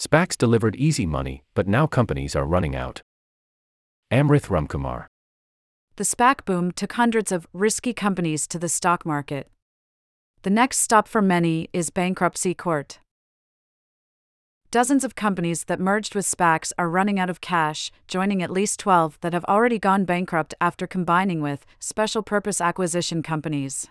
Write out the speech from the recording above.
SPACs delivered easy money, but now companies are running out. Amrith Ramkumar. The SPAC boom took hundreds of risky companies to the stock market. The next stop for many is bankruptcy court. Dozens of companies that merged with SPACs are running out of cash, joining at least 12 that have already gone bankrupt after combining with special purpose acquisition companies.